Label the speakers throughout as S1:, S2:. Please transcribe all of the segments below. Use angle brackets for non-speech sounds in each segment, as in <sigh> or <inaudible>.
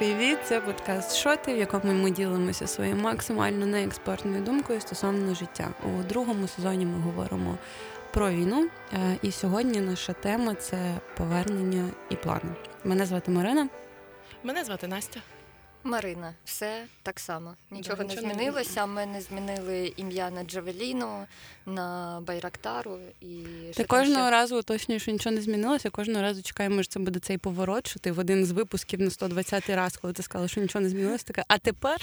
S1: Привіт, це подкаст Шоти, в якому ми ділимося своєю максимально неекспертною думкою стосовно життя. У другому сезоні ми говоримо про війну. Е, і сьогодні наша тема це повернення і плани. Мене звати Марина.
S2: Мене звати Настя.
S3: Марина, все так само. Нічого да, не нічого змінилося. Ми не змінили ім'я на Джавеліну, на Байрактару і
S1: ти кожного ще... разу уточнюєш, що нічого не змінилося. Кожного разу чекаємо, що це буде цей поворот. Що ти в один з випусків на 100-20 раз, коли ти сказала, що нічого не змінилося, така. А тепер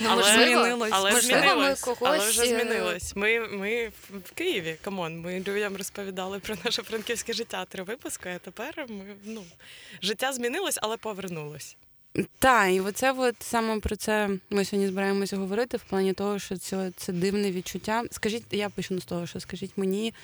S2: ну, але, змінилось. Але можливо, змінилось. Ми когось... але вже е, змінилось. Ми ми в Києві. Come on, ми людям розповідали про наше франківське життя три випуски. А тепер ми ну життя змінилось, але повернулось.
S1: Так, і оце от саме про це ми сьогодні збираємося говорити в плані того, що це це дивне відчуття. Скажіть, я почну з того, що скажіть мені,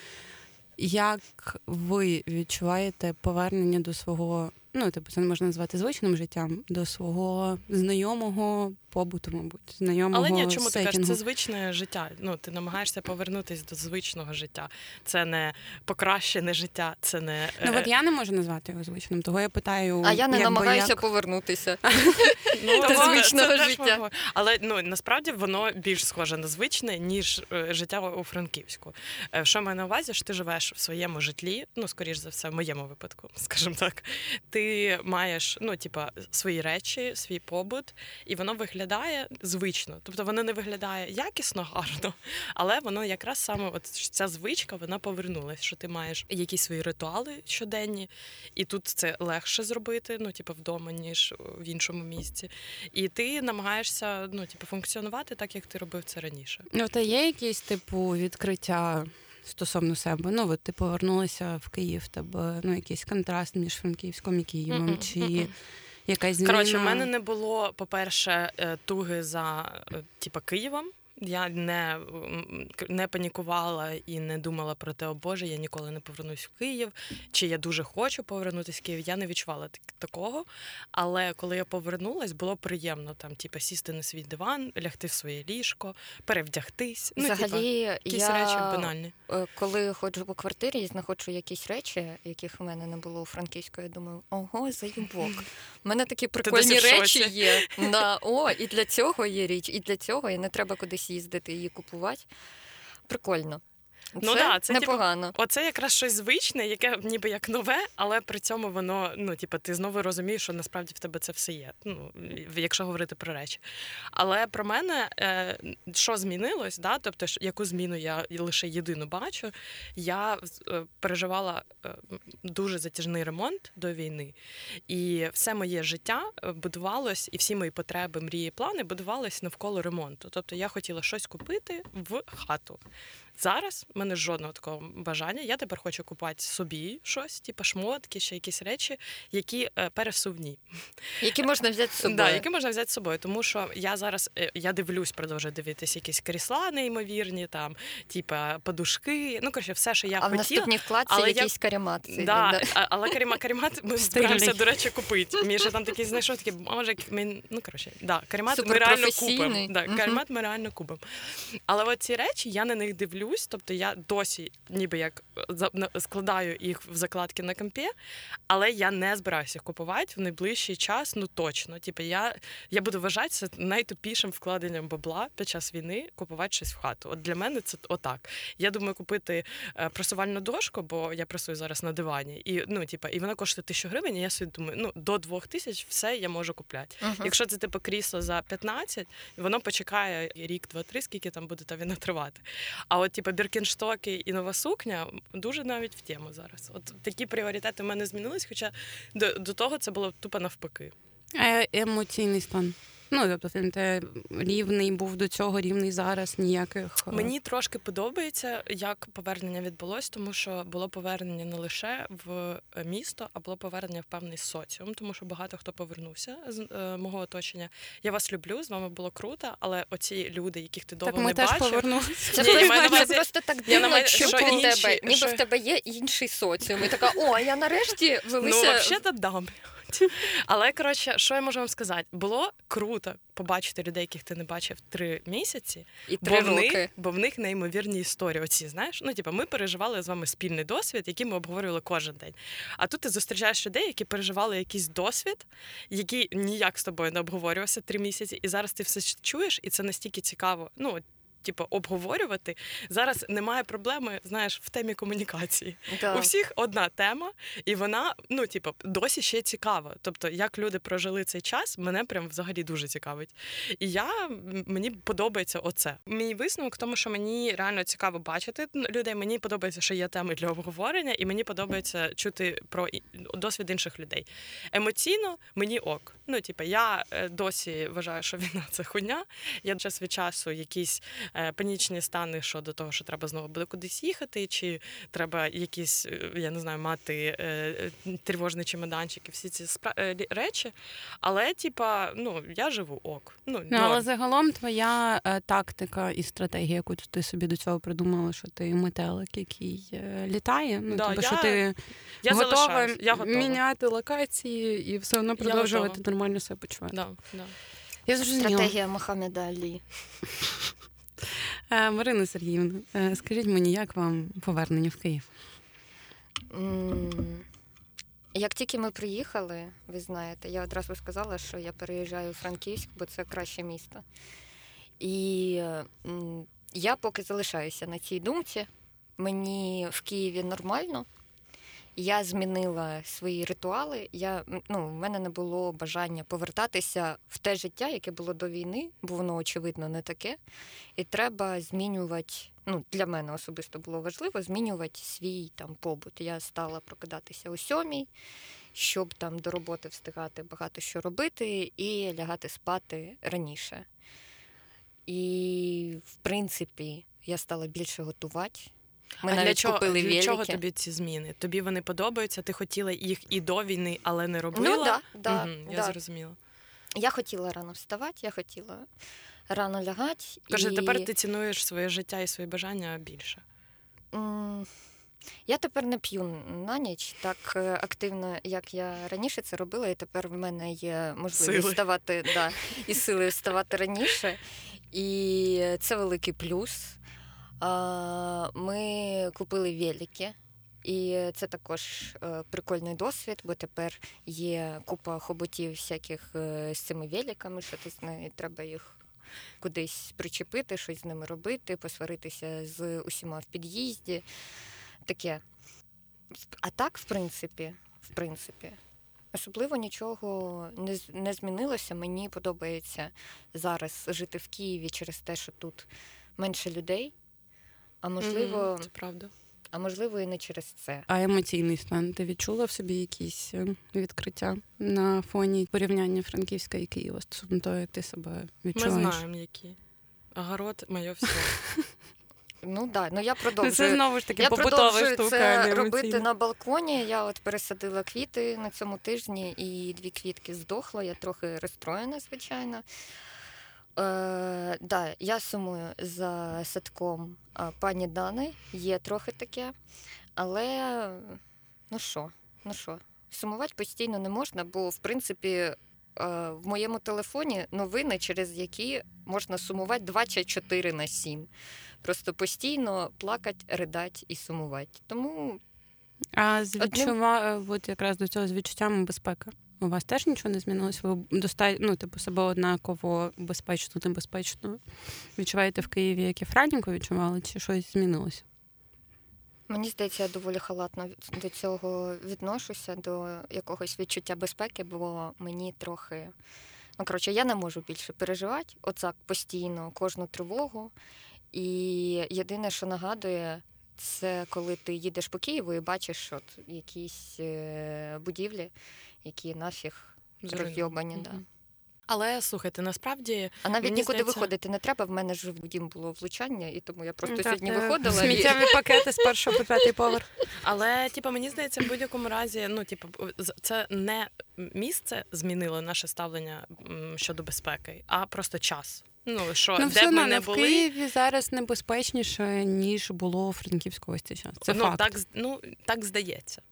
S1: як ви відчуваєте повернення до свого ну, типу, це не можна назвати звичним життям до свого знайомого побуту, мабуть, знайомого
S2: Але ні, чому
S1: сетінгу.
S2: ти кажеш, це звичне життя. Ну, ти намагаєшся повернутися до звичного життя. Це не покращене життя, це не
S1: ну от е, я не можу назвати його звичним. Того я питаю,
S3: а я не намагаюся
S1: як...
S3: повернутися <laughs>
S2: ну, до звичного життя. Але ну насправді воно більш схоже на звичне ніж е, життя у Франківську. Е, що маю на увазі, що ти живеш в своєму житлі, ну скоріш за все, в моєму випадку, <laughs> скажімо так. Ти ти маєш ну, типа, свої речі, свій побут, і воно виглядає звично. Тобто воно не виглядає якісно гарно, але воно якраз саме от ця звичка вона повернулася, що ти маєш якісь свої ритуали щоденні, і тут це легше зробити, ну, типу, вдома, ніж в іншому місці. І ти намагаєшся ну, типу, функціонувати так, як ти робив це раніше.
S1: Ну, та є якісь типу відкриття стосовно себе. Ну, от ти повернулася в Київ, тебе ну, якийсь контраст між Франківськом і Києвом. Mm-mm, чи mm-mm. Якась зміна?
S2: Коротше, в мене не було, по-перше, е, туги за е, типа Києвом. Я не не панікувала і не думала про те, о Боже, я ніколи не повернусь в Київ, чи я дуже хочу повернутися в Київ. Я не відчувала такого. Але коли я повернулась, було приємно там, типу, сісти на свій диван, лягти в своє ліжко, перевдягтись.
S3: Ну, Взагалі,
S2: типу, якісь я, речі банальні.
S3: Е, коли ходжу по квартирі і знаходжу якісь речі, яких у мене не було у Франківську, я думаю, ого, заїбок. У мене такі прикольні речі є. На, О, і для цього є річ, і для цього і не треба кудись їздити її купувати. Прикольно. Ну, да, це типу, непогано.
S2: Типу, оце якраз щось звичне, яке ніби як нове, але при цьому воно, ну, типу, ти знову розумієш, що насправді в тебе це все є. Ну, якщо говорити про речі. Але про мене, е, що змінилось, да? тобто, яку зміну я лише єдину бачу, я е, переживала е, дуже затяжний ремонт до війни, і все моє життя будувалось, і всі мої потреби, мрії, плани будувались навколо ремонту. Тобто я хотіла щось купити в хату. Зараз в мене жодного такого бажання. Я тепер хочу купувати собі щось, типу шмотки, ще якісь речі, які е, пересувні.
S3: Які можна взяти з <laughs> собою.
S2: Да, які можна взяти з собою. Тому що я зараз е, я дивлюсь, продовжую дивитися якісь крісла неймовірні, там, типу, подушки. Ну, коротше, все, що я
S3: а
S2: хотіла.
S3: А в наступній вкладці але якийсь я... каремат.
S2: Да, да. Але карема, каремат <laughs> ми збираємося, до речі, купити. Міша там такий знайшов, такий, може, ми... ну, коротше, да, каремат ми реально купимо. Да, каремат ми реально купимо. Але от ці речі, я на них дивлюсь дивлюсь, тобто я досі ніби як складаю їх в закладки на компі, але я не збираюся їх купувати в найближчий час. Ну точно. Типу, я я буду вважатися найтупішим вкладенням бабла під час війни купувати щось в хату. От для мене це отак. Я думаю, купити е, просувальну дошку, бо я працюю зараз на дивані, і ну, типу, і вона коштує тисячу гривень. і Я собі думаю, ну до двох тисяч все я можу купляти. Uh-huh. Якщо це типу крісло за 15, воно почекає рік, два-три, скільки там буде та війна тривати. А от типу, Біркінштоки і нова сукня дуже навіть в тему зараз. От такі пріоритети в мене змінились, хоча до, до того це було тупо навпаки.
S1: А емоційний стан. Ну, тобто він те рівний був до цього, рівний зараз ніяких.
S2: Е, Мені трошки подобається, як повернення відбулось, тому що було повернення не лише в е, місто, а було повернення в певний соціум, тому що багато хто повернувся з е, мого оточення. Я вас люблю, з вами було круто, але оці люди, яких ти довго
S1: так, ми
S2: не
S1: теж
S2: бачив...
S1: повернулися. <laughs>
S3: Це, просто так дивно, що в тебе, ніби що... в тебе є інший соціум. І така, о, я нарешті
S2: велися... Ну, взагалі-то дам. <laughs> Але коротше, що я можу вам сказати? Було круто побачити людей, яких ти не бачив три місяці,
S3: і три
S2: бо
S3: роки.
S2: в них, бо в них неймовірні історії. Оці знаєш, ну типу, ми переживали з вами спільний досвід, який ми обговорювали кожен день. А тут ти зустрічаєш людей, які переживали якийсь досвід, який ніяк з тобою не обговорювався три місяці, і зараз ти все чуєш, і це настільки цікаво. Ну типу, обговорювати. Зараз немає проблеми, знаєш, в темі комунікації. Да. У всіх одна тема, і вона, ну, типу, досі ще цікава. Тобто, як люди прожили цей час, мене прям взагалі дуже цікавить. І я мені подобається оце. Мій висновок в тому, що мені реально цікаво бачити людей. Мені подобається, що є теми для обговорення, і мені подобається чути про досвід інших людей. Емоційно мені ок. Ну, типу, я е, досі вважаю, що війна це хуйня. Я час від часу якісь панічні стани щодо того, що треба знову буде кудись їхати, чи треба якісь, е, я не знаю, мати е, тривожний чемоданчик і всі ці речі. Але, типа, ну я живу ок. Ну,
S1: ну але загалом твоя тактика і стратегія, яку ти собі до цього придумала, що ти метелик, який літає. Ну да, типу, я, що ти я готова, я готова міняти локації і все одно продовжувати нормально себе почувати.
S2: Да, да.
S3: Я Стратегія Мохамеда Алі.
S1: Е, Марина Сергіївна, е, скажіть мені, як вам повернення в Київ?
S3: Як тільки ми приїхали, ви знаєте, я одразу сказала, що я переїжджаю у Франківськ, бо це краще місто. І я поки залишаюся на цій думці. Мені в Києві нормально. Я змінила свої ритуали. Я, ну, В мене не було бажання повертатися в те життя, яке було до війни, бо воно, очевидно, не таке. І треба змінювати. Ну, Для мене особисто було важливо змінювати свій там побут. Я стала прокидатися о сьомій, щоб там до роботи встигати багато що робити, і лягати спати раніше. І, в принципі, я стала більше готувати.
S2: Ми а навіть для чого, купили для чого тобі ці зміни? Тобі вони подобаються? Ти хотіла їх і до війни, але не робила?
S3: Ну, да, да,
S2: угу, Я зрозуміла.
S3: Я хотіла рано вставати, я хотіла рано лягати.
S2: Каже,
S3: і...
S2: тепер ти цінуєш своє життя і свої бажання більше.
S3: Я тепер не п'ю на ніч так е, активно, як я раніше це робила, і тепер в мене є можливість сили. вставати да, і сили вставати раніше. І це великий плюс. Ми купили велики. І це також е, прикольний досвід, бо тепер є купа хоботів всяких е, з цими великами, що ти знає, треба їх кудись причепити, щось з ними робити, посваритися з усіма в під'їзді. Таке. А так, в принципі, в принципі, особливо нічого не не змінилося. Мені подобається зараз жити в Києві через те, що тут менше людей. А можливо,
S2: це правда.
S3: А можливо, і не через це.
S1: А емоційний стан ти відчула в собі якісь е, відкриття на фоні порівняння Франківська і Києва стосовно того, як ти себе відчуваєш?
S2: Ми знаємо, які. Огород моє все.
S3: Ну да, ну я <laughs> продовжую.
S1: Це знову ж таки я побутова штука.
S3: це робити на балконі. Я от пересадила квіти на цьому тижні, і дві квітки здохло. Я трохи розстроєна, звичайно. Е, да, Я сумую за садком пані Дани, є трохи таке, але ну що, ну що, сумувати постійно не можна, бо в принципі е, в моєму телефоні новини, через які можна сумувати 24 на 7. Просто постійно плакати, ридати і сумувати. Тому
S1: а з Одним... от якраз до цього з відчуттями безпеки. У вас теж нічого не змінилось? Ви достатньо, ну, типу, себе однаково безпечно, небезпечно відчуваєте в Києві, як і Франенко відчували, чи щось змінилося?
S3: Мені здається, я доволі халатно до цього відношуся, до якогось відчуття безпеки, бо мені трохи. Ну, коротше, я не можу більше переживати оцак постійно, кожну тривогу. І єдине, що нагадує, це коли ти їдеш по Києву і бачиш от якісь е, будівлі, які нафіг розйобані. Да.
S2: Але слухайте, насправді
S3: а навіть
S2: мені
S3: нікуди
S2: здається...
S3: виходити не треба. В мене ж в дім було влучання, і тому я просто так, сьогодні так. виходила.
S1: Сміттєві і... <laughs> пакети з першого по п'ятий поверх.
S2: Але типу, мені здається, в будь-якому разі, ну типу, це не місце змінило наше ставлення щодо безпеки, а просто час. Ну що ну, де б ми не
S1: були... Києві зараз небезпечніше ніж було у Франківську ось цей час. Це
S2: ну
S1: факт.
S2: так ну так здається.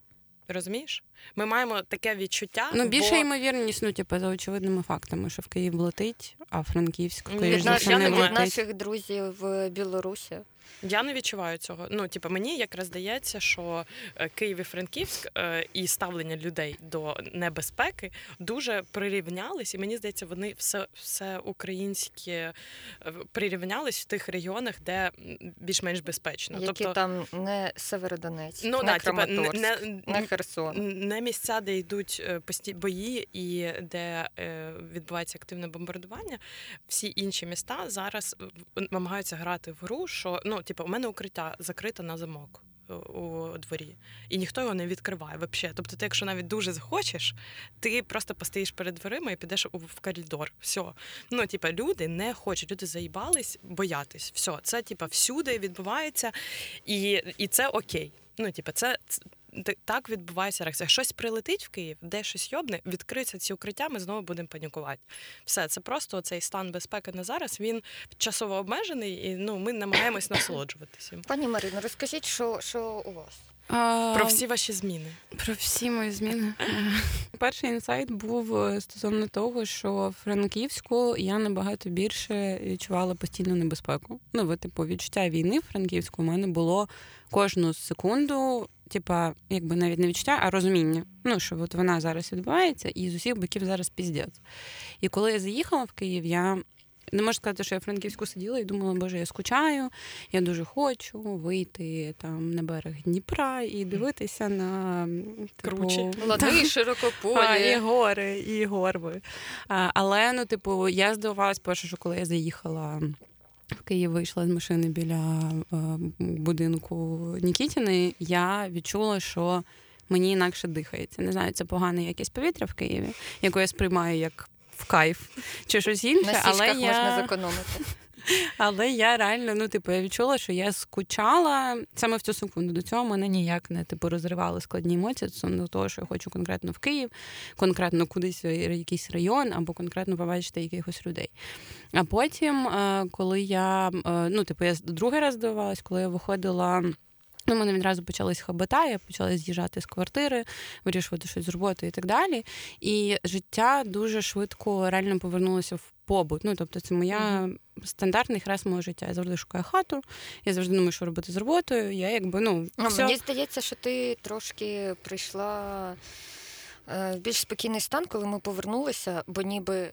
S2: Розумієш? Ми маємо таке відчуття.
S1: Ну, більше
S2: бо...
S1: ймовірність, ну, типу, за очевидними фактами, що в Київ летить, а Франківськ
S3: Від, наш, від наших друзів в Білорусі.
S2: Я не відчуваю цього. Ну, типу, мені якраз здається, що е, Київ і Франківськ е, і ставлення людей до небезпеки дуже прирівнялись, і мені здається, вони все все українське е, прирівнялись в тих регіонах, де більш-менш безпечно.
S3: Які
S2: тобто
S3: там не Северодонець,
S2: ну,
S3: не
S2: да,
S3: Краматорськ, не, не, не Херсон,
S2: не місця, де йдуть пості бої і де відбувається активне бомбардування. Всі інші міста зараз намагаються грати в гру, що ну типу, у мене укриття закрите на замок. Е, у дворі, і ніхто його не відкриває взагалі. Тобто, ти, якщо навіть дуже захочеш, ти просто постоїш перед дверима і підеш в коридор. Все. Ну, типа, люди не хочуть, люди заїбались боятись. Все, це типа всюди відбувається, і і це окей. Ну, типа, це так відбувається реакція. Щось прилетить в Київ, де щось йобне, відкриються ці укриття, ми знову будемо панікувати. Все, це просто цей стан безпеки на зараз. Він часово обмежений, і ну ми намагаємось насолоджуватися.
S3: Пані Марино, розкажіть, що, що у вас.
S2: А, про всі ваші зміни.
S1: Про всі мої зміни. <laughs> Перший інсайт був е, стосовно того, що в Франківську я набагато більше відчувала постійну небезпеку. Ну, ви, типу, відчуття війни в Франківську у мене було кожну секунду типа, якби навіть не відчуття, а розуміння. Ну, що от вона зараз відбувається, і з усіх боків зараз піздець. І коли я заїхала в Київ, я. Не можу сказати, що я в Франківську сиділа і думала, боже, я скучаю, я дуже хочу вийти там на берег Дніпра і дивитися на
S3: типу, <laughs> Лади, широкополі. <laughs>
S1: і гори, і горби. А, Але ну, типу, я здивувалася, перше, що коли я заїхала в Київ вийшла з машини біля е, будинку Нікітіни, я відчула, що мені інакше дихається. Не знаю, це погане якесь повітря в Києві, яке я сприймаю як в кайф чи щось інше.
S3: На
S1: але
S3: я...
S1: можна
S3: зекономити. <laughs>
S1: Але я реально, ну, типу, я відчула, що я скучала саме в цю секунду. До цього мене ніяк не типу розривали складні емоції стосовно того, що я хочу конкретно в Київ, конкретно кудись в якийсь район, або конкретно побачити якихось людей. А потім, е, коли я е, ну, типу, я другий раз здивувалась, коли я виходила. Ну, мене відразу почались хабата, я почала з'їжджати з квартири, вирішувати щось з роботи і так далі. І життя дуже швидко реально повернулося в побут. Ну, тобто, це моя mm-hmm. стандартний хрест мого життя. Я завжди шукаю хату, я завжди думаю, що робити з роботою. Я якби ну
S3: все... мені здається, що ти трошки прийшла е, в більш спокійний стан, коли ми повернулися, бо ніби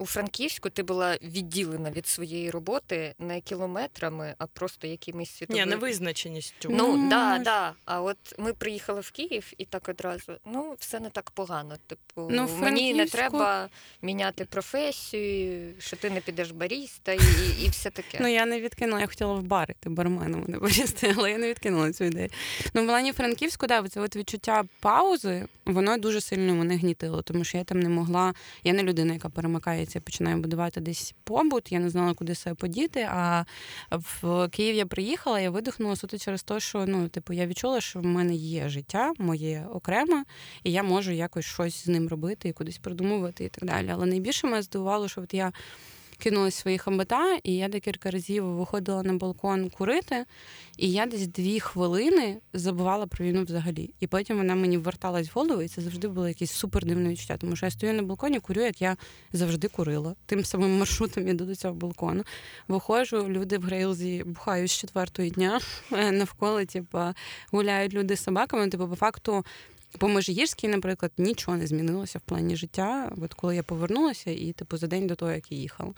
S3: у Франківську ти була відділена від своєї роботи не кілометрами, а просто якимись світовими...
S2: Ні, невизначеністю.
S3: Ну mm. да, да. А от ми приїхали в Київ і так одразу ну все не так погано. Типу, ну, Франківську... мені не треба міняти професію, що ти не підеш баріста і, і все таке.
S1: Ну я не відкинула, я хотіла в бари, ти барменом не барісти, але я не відкинула цю ідею. Ну в плані Франківську, да, це от відчуття паузи, воно дуже сильно мене гнітило, тому що я там не могла. Я не людина, яка перемикає я починаю будувати десь побут. Я не знала, куди себе подіти. А в Київ я приїхала, я видихнула суто через те, що ну, типу, я відчула, що в мене є життя, моє окреме, і я можу якось щось з ним робити і кудись придумувати і так далі. Але найбільше мене здивувало, що от я кинулась свої хамбата, і я декілька разів виходила на балкон курити, і я десь дві хвилини забувала про війну взагалі. І потім вона мені верталась в голову, і це завжди було якесь супер дивне відчуття. Тому що я стою на балконі, курю, як я завжди курила. Тим самим маршрутом іду до цього балкону. Виходжу, люди в Грейлзі бухають з четвертої дня. <laughs> Навколо, типу, гуляють люди з собаками. Типу, по факту по Межигірській, наприклад, нічого не змінилося в плані життя, от коли я повернулася, і типу за день до того, як я їхала.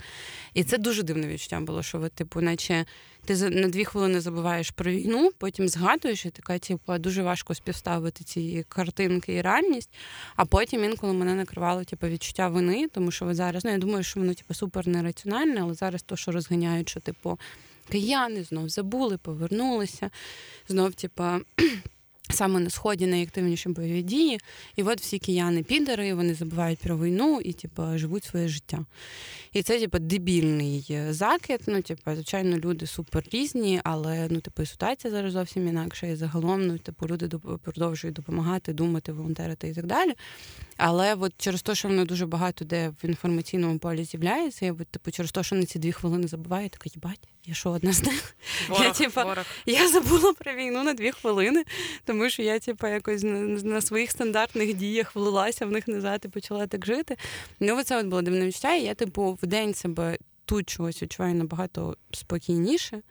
S1: І це дуже дивне відчуття було, що от, типу, наче ти на дві хвилини забуваєш про війну, потім згадуєш, і така, типу, дуже важко співставити ці картинки і реальність. А потім інколи мене накривало типу, відчуття вини, тому що от зараз ну, я думаю, що воно типу, супер нераціональне, але зараз то, що розганяють, що типу кияни знов забули, повернулися, знов, типу. Саме на сході найактивніші бойові дії, і от всі кияни підери, вони забувають про війну і типу, живуть своє життя. І це, типу, дебільний е, закид. Ну, типу, звичайно, люди супер різні, але ну, типу, ситуація зараз зовсім інакша. І загалом ну, типу, люди продовжують допомагати, думати, волонтерити і так далі. Але от через те, що воно дуже багато де в інформаційному полі з'являється, я от, типу, через те, що на ці дві хвилини забуваю, така їбать, я що одна з них? <laughs>
S2: Ворог,
S1: я, типу,
S2: ворог.
S1: я забула про війну на дві хвилини, тому що я, типу, якось на, на своїх стандартних діях влилася в них назад і почала так жити. Ну, це от було дивне відчуття, і я, типу, в день себе тут чогось відчуваю набагато спокійніше,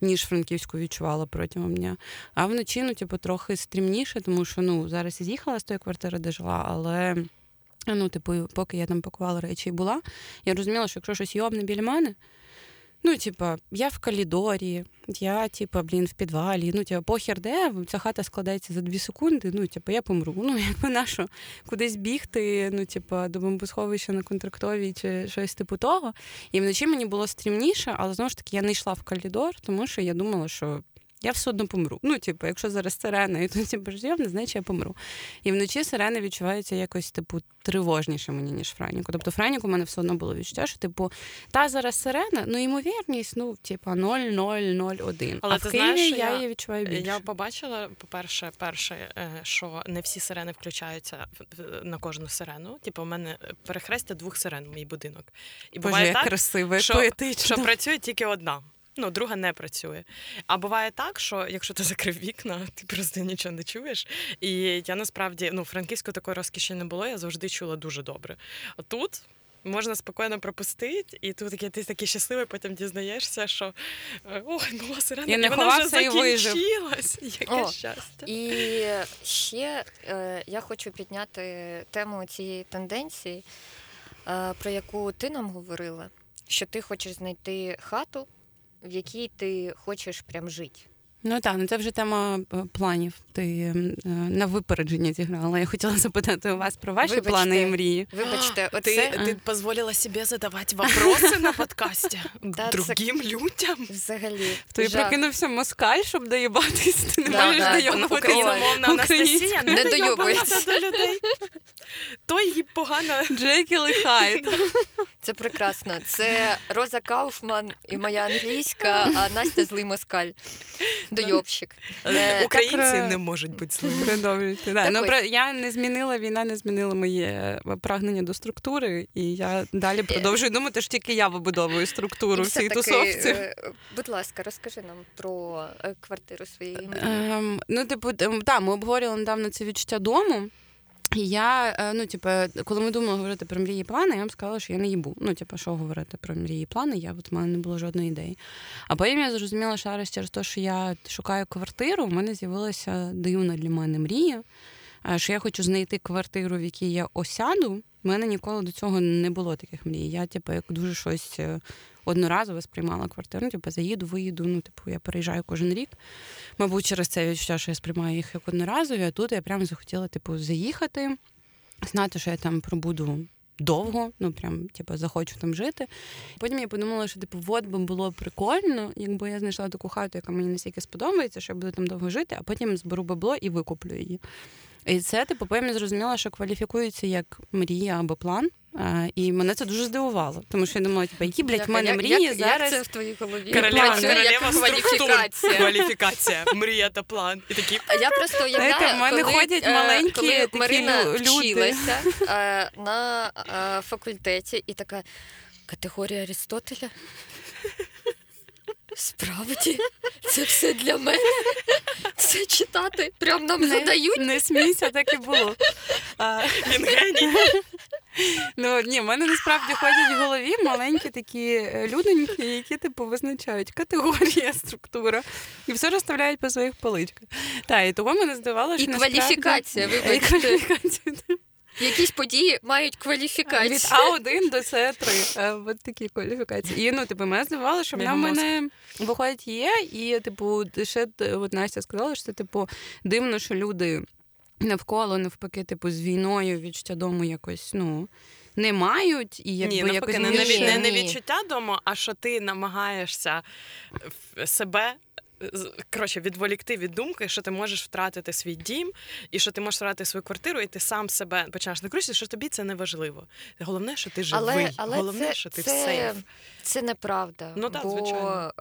S1: ніж Франківську відчувала протягом дня. А вночі, ну, типу, трохи стрімніше, тому що ну, зараз я з'їхала з тої квартири, де жила, але. Ну, типу, поки я там пакувала речі і була, я розуміла, що якщо щось йобне біля мене, Ну, типа, я в коридорі, я, типа, блін, в підвалі. Ну, типа, похер де, ця хата складається за дві секунди. Ну, типа, я помру. <laughs> Ну, якби нащо кудись бігти, ну, типа, до бомбосховища на контрактовій чи щось типу того. І вночі мені було стрімніше, але знову ж таки я не йшла в коридор, тому що я думала, що я все одно помру. Ну, типу, якщо зараз сирена, і тут типу, не значить я помру. І вночі сирени відчуваються якось, типу, тривожніше мені, ніж Франіку. Тобто Франіку у мене все одно було відчуття, що, типу, та зараз сирена, ну ймовірність, ну, типу, 0,001.
S2: Але
S1: а
S2: ти
S1: в Києві
S2: знаєш,
S1: я
S2: я,
S1: її відчуваю більше.
S2: Я побачила, по-перше, перше, е, що не всі сирени включаються на кожну сирену. Типу, у мене перехрестя двох сирен, мій будинок.
S1: І Боже, буває як так, красиво,
S2: що,
S1: поетично.
S2: що працює тільки одна. Ну, друга не працює. А буває так, що якщо ти закрив вікна, <laughs> ти просто нічого не чуєш. І я насправді ну, франківську такої розкіші не було, я завжди чула дуже добре. А тут. Можна спокійно пропустити, і тут ти такий щасливий, потім дізнаєшся, що ой, була сирена,
S1: і, не
S2: вона вже
S1: закінчилась. <laughs>
S2: Яке О, щастя.
S3: І ще е, я хочу підняти тему цієї тенденції, е, про яку ти нам говорила, що ти хочеш знайти хату в якій ти хочеш прям жити.
S1: Ну так, ну це вже тема е, планів. Ти е, на випередження зіграла. Я хотіла запитати у вас про ваші
S3: вибачте,
S1: плани і мрії.
S3: Вибачте,
S2: оце... ти, ти дозволила собі задавати вопроси на подкасті <laughs> другим людям.
S3: Взагалі.
S1: Той прокинувся москаль, щоб доїбатись. Ти не можеш доєбнути.
S2: Україномовна Анастасія не доєбується до людей. Той їй погано.
S1: Джекіл і Хайд. <laughs>
S3: Це прекрасно. Це Роза Кауфман і моя англійська, а Настя злий москаль. Дойобщик.
S2: Е, Українці так, не можуть бути злими. <laughs>
S1: Продовжуйте. Да. Ну, про, я не змінила, війна не змінила моє прагнення до структури, і я далі е. продовжую думати, що тільки я вибудовую структуру в цій тусовці. Е,
S3: будь ласка, розкажи нам про квартиру своєї.
S1: Ем, ну, типу, так, ми обговорювали недавно це відчуття дому. Я, е, ну, типу, коли ми думали говорити про мрії плани, я вам сказала, що я не їбу. Ну, типу, що говорити про мрії плани, я от в мене не було жодної ідеї. А потім я зрозуміла, що через те, що я шукаю квартиру, в мене з'явилася дивна для мене мрія. Що я хочу знайти квартиру, в якій я осяду. У мене ніколи до цього не було таких мрій. Я, типу, як дуже щось е, одноразово сприймала квартиру. Типу, заїду, виїду. Ну, типу, я переїжджаю кожен рік. Мабуть, через це відчуття, що я сприймаю їх як одноразові, а тут я прямо захотіла, типу, заїхати, знати, що я там пробуду. Довго, ну прям типу, захочу там жити. Потім я подумала, що типу, от би було прикольно, якби я знайшла таку хату, яка мені настільки сподобається, що я буду там довго жити, а потім зберу бабло і викуплю її. І це типу, потім я зрозуміла, що кваліфікується як мрія або план. А, І мене це дуже здивувало, тому що я думала, типу, які блядь, в мене мрії
S3: як,
S1: зараз.
S3: Як це в твоїй голові?
S2: Королева, королева кваліфікація. Кваліфікація, мрія та план. І такі...
S3: Я просто уявляю,
S1: Знаєте, в мене
S3: коли,
S1: ходять маленькі
S3: коли
S1: такі
S3: Марина
S1: люди.
S3: вчилася <laughs> на факультеті і така категорія Аристотеля. Справді, це все для мене. Це читати. Прям нам
S1: не,
S3: задають.
S1: Не смійся, так і було. А,
S2: Він геній.
S1: Ну ні, в мене насправді ходять в голові маленькі такі е, людоньки, які типу визначають категорія, структура і все розставляють по своїх поличках. Так, і того мене здавалося, що
S3: і кваліфікація, <laughs> вибачте. І кваліфікація. Якісь події мають кваліфікацію.
S1: Від А1 до С3. Е, от такі кваліфікації. І ну, типу, мене здивувало, що вона в мене виходить є, і, типу, ще от Настя сказала, що це типу дивно, що люди навколо навпаки, типу, з війною відчуття дому якось, ну. Не мають і якби
S2: Ні,
S1: якось
S2: не, не, не відчуття дому, а що ти намагаєшся себе коротше, відволікти від думки, що ти можеш втратити свій дім, і що ти можеш втратити свою квартиру, і ти сам себе починаєш накручувати, що тобі це не важливо. Головне, що ти живий. Але, але Головне,
S3: це,
S2: що ти
S3: це,
S2: сейф.
S3: Це неправда.
S2: Ну, так,
S3: бо
S2: звичайно.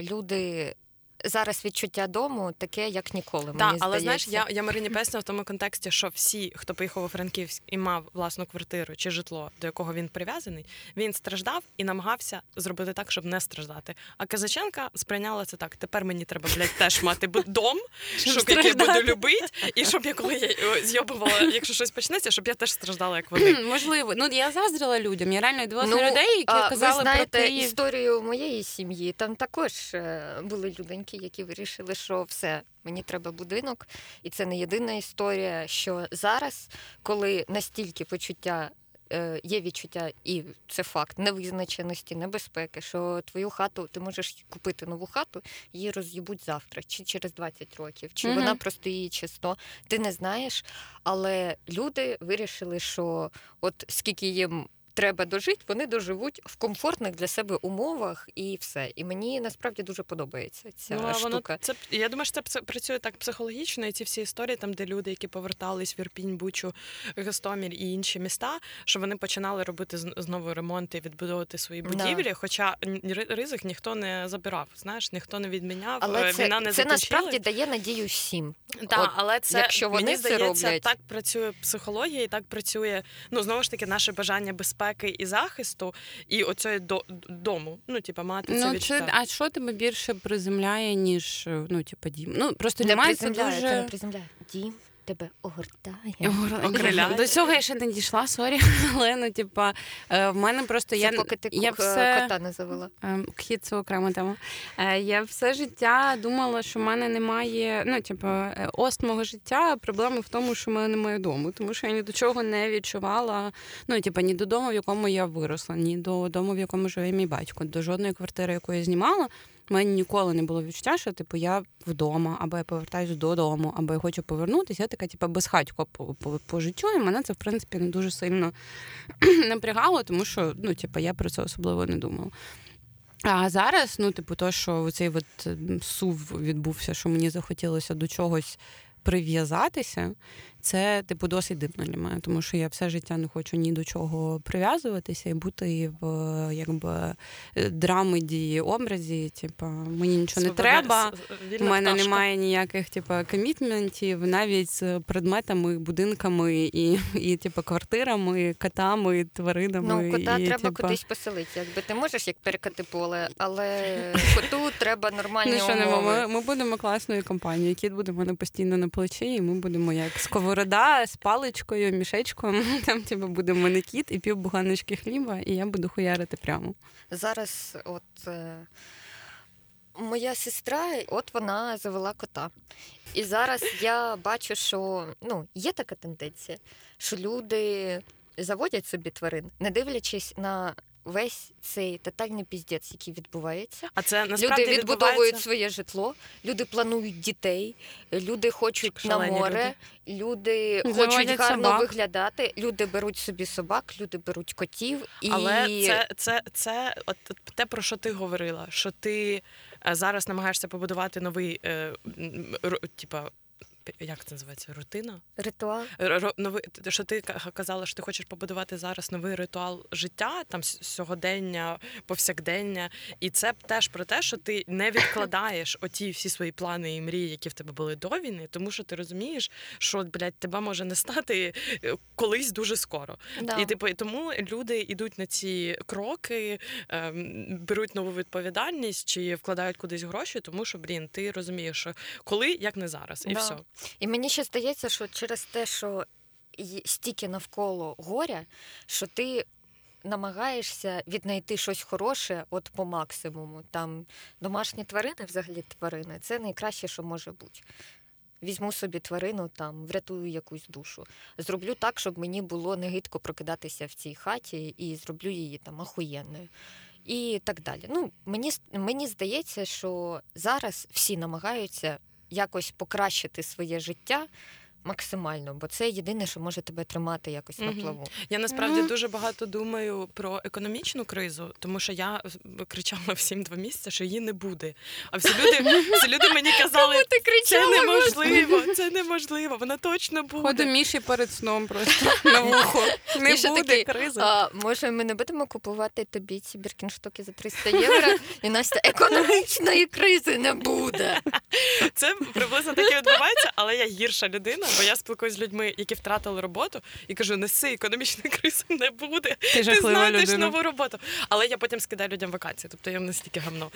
S3: люди зараз відчуття дому таке, як ніколи.
S2: Так,
S3: мені
S2: але
S3: здається.
S2: знаєш, я я Марині пояснила в тому контексті, що всі, хто поїхав у Франківськ і мав власну квартиру чи житло, до якого він прив'язаний, він страждав і намагався зробити так, щоб не страждати. А Казаченка сприйняла це так. Тепер мені треба блядь, теж мати дом, <laughs> щоб який буду любити, і щоб я коли я зйобувала, якщо щось почнеться, щоб я теж страждала, як вони. <clears throat>
S1: Можливо, ну я заздрила людям. Я реально дивилася ну, людей, які а, казали
S3: ви знаєте,
S1: про
S3: те... історію моєї сім'ї. Там також е, були люденьки, які вирішили, що все. Мені треба будинок, і це не єдина історія. Що зараз, коли настільки почуття е, є відчуття, і це факт невизначеності, небезпеки, що твою хату ти можеш купити нову хату, її роз'їбуть завтра, чи через 20 років, чи угу. вона просто її чисто. Ти не знаєш, але люди вирішили, що от скільки їм треба дожити, вони доживуть в комфортних для себе умовах і все. І мені насправді дуже подобається ця ну, штука. Воно,
S2: це я думаю, що це працює так психологічно. І ці всі історії, там де люди, які повертались в Ірпінь, Бучу, Гостоміль і інші міста, що вони починали робити знову ремонти відбудовувати свої будівлі. Да. Хоча ризик ніхто не забирав, знаєш, ніхто не відміняв.
S3: Але
S2: е, війна
S3: це,
S2: не
S3: це насправді дає надію всім.
S2: Так, але це якщо вони мені здається, роблять. так працює психологія, і так працює ну знову ж таки наше бажання безпеки безпеки і захисту, і оцеї до дому. Ну, типа, мати це ну,
S1: відчуття. А що тебе більше приземляє, ніж ну, типа, дім? Ну просто для мене це дуже...
S3: Це не приземляє. Дім тебе огортає.
S1: Огр... До цього я ще не дійшла, sorry. <laughs> Але ну, типа, е, в мене просто
S3: це
S1: я
S3: поки ти я все... кота не завела.
S1: Ем, кіт це окрема тема. Е, я все життя думала, що в мене немає. Ну, типа, е, ост мого життя. Проблема в тому, що в мене немає дому, тому що я ні до чого не відчувала. Ну, типа, ні до дому, в якому я виросла, ні до дому, в якому живе мій батько, до жодної квартири, яку я знімала. У мене ніколи не було відчуття, що типу я вдома, або я повертаюся додому, або я хочу повернутися. Я така, типу, безхатько по, по, по життю, і мене це в принципі не дуже сильно <clears throat> напрягало, тому що ну, типу, я про це особливо не думала. А зараз, ну, типу, то, що цей от сув відбувся, що мені захотілося до чогось прив'язатися, це типу досить дивно для мене, тому що я все життя не хочу ні до чого прив'язуватися і бути в якби драмеді образі. Типу, мені нічого Свобода, не треба. У мене пташка. немає ніяких типу, комітментів, навіть з предметами, будинками і, і типу, квартирами, котами, тваринами.
S3: Ну, кота
S1: і,
S3: треба
S1: типу...
S3: кудись поселити. Якби ти можеш як перекати поле, але коту треба нормальні
S1: ну. Ми, ми будемо класною компанією. Кіт буде в мене постійно на плечі, і ми будемо як сково сковорода з паличкою, мішечком. <laughs> Там типу, буде в мене кіт і пів буганочки хліба, і я буду хуярити прямо.
S3: Зараз, от е, моя сестра, от вона завела кота. І зараз я бачу, що ну, є така тенденція, що люди заводять собі тварин, не дивлячись на весь цей тотальний піздець, який відбувається.
S2: А це насправді
S3: люди відбудовують своє житло, люди планують дітей, люди хочуть Шалені на море, люди, люди хочуть гарно собак. виглядати, люди беруть собі собак, люди беруть котів. І...
S2: Але це це, це от те, про що ти говорила, що ти е, зараз намагаєшся побудувати новий е, типа як це називається? Рутина?
S3: Ритуал.
S2: Новий, що ти казала, що ти хочеш побудувати зараз новий ритуал життя, там сьогодення, повсякдення. І це теж про те, що ти не відкладаєш оті всі свої плани і мрії, які в тебе були до війни, тому що ти розумієш, що блядь, тебе може не стати е, колись дуже скоро. Да. І типу, тому люди йдуть на ці кроки, ем, беруть нову відповідальність чи вкладають кудись гроші, тому що блін, ти розумієш, що коли як не зараз, і да. все.
S3: І мені ще здається, що через те, що стільки навколо горя, що ти намагаєшся віднайти щось хороше от по максимуму. Там домашні тварини, взагалі тварини, це найкраще, що може бути. Візьму собі тварину, там врятую якусь душу. Зроблю так, щоб мені було не гидко прокидатися в цій хаті, і зроблю її там ахуєнною. І так далі. Ну, Мені мені здається, що зараз всі намагаються якось покращити своє життя максимально, бо це єдине, що може тебе тримати якось угу. на плаву.
S2: Я насправді угу. дуже багато думаю про економічну кризу, тому що я кричала всім два місяці, що її не буде. А всі люди всі люди мені казали,
S3: ти
S2: це неможливо, це неможливо. Вона точно буде.
S1: Ходу Міші перед сном просто на вухо. Не Міша буде такий, кризи.
S3: А, Може, ми не будемо купувати тобі ці біркінштуки за 300 євро, і Настя економічної кризи не буде.
S2: Це приблизно таке відбувається, але я гірша людина, бо я спілкуюся з людьми, які втратили роботу, і кажу: неси економічної кризи не буде. Ти, Ти знайдеш людина. нову роботу. Але я потім скидаю людям вакансії, тобто я настільки гавно.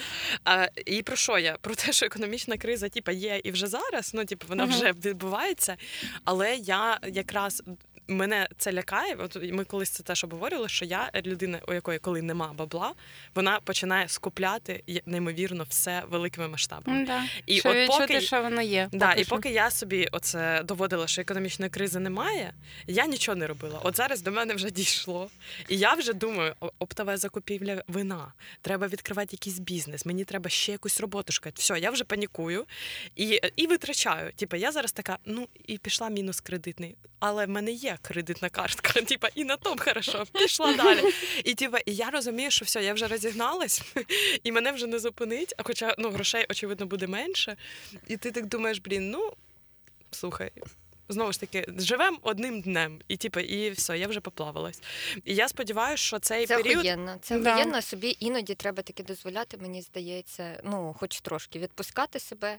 S2: А, І про що я? Про те, що економічна криза типа, є і вже зараз. Ну, типу, вона вже відбувається. Але я якраз мене це лякає. От ми колись це теж обговорювали, що я людина, у якої коли нема бабла, вона починає скупляти неймовірно все великими масштабами.
S1: Да. І що от відчути, поки що воно є.
S2: Да, І поки я собі оце доводила, що економічної кризи немає, я нічого не робила. От зараз до мене вже дійшло. І я вже думаю, оптова закупівля вина. Треба відкривати якийсь бізнес. Мені треба ще якусь роботу шукати. Все, я вже панікую і і витрачаю. Типа я зараз така, ну і пішла мінус кредитний, але в мене є кредитна картка. <laughs> Типа, і на тому хорошо, <laughs> пішла далі. І типа, і я розумію, що все, я вже розігналась, <laughs> і мене вже не зупинить. А хоча ну, грошей, очевидно, буде менше. І ти так думаєш, блін, ну слухай. Знову ж таки, живемо одним днем, і типу, і все, я вже поплавалась. І я сподіваюся, що цей
S3: це
S2: період...
S3: Охуєнно. Це да. охуєнно, собі іноді треба таки дозволяти, мені здається, ну, хоч трошки відпускати себе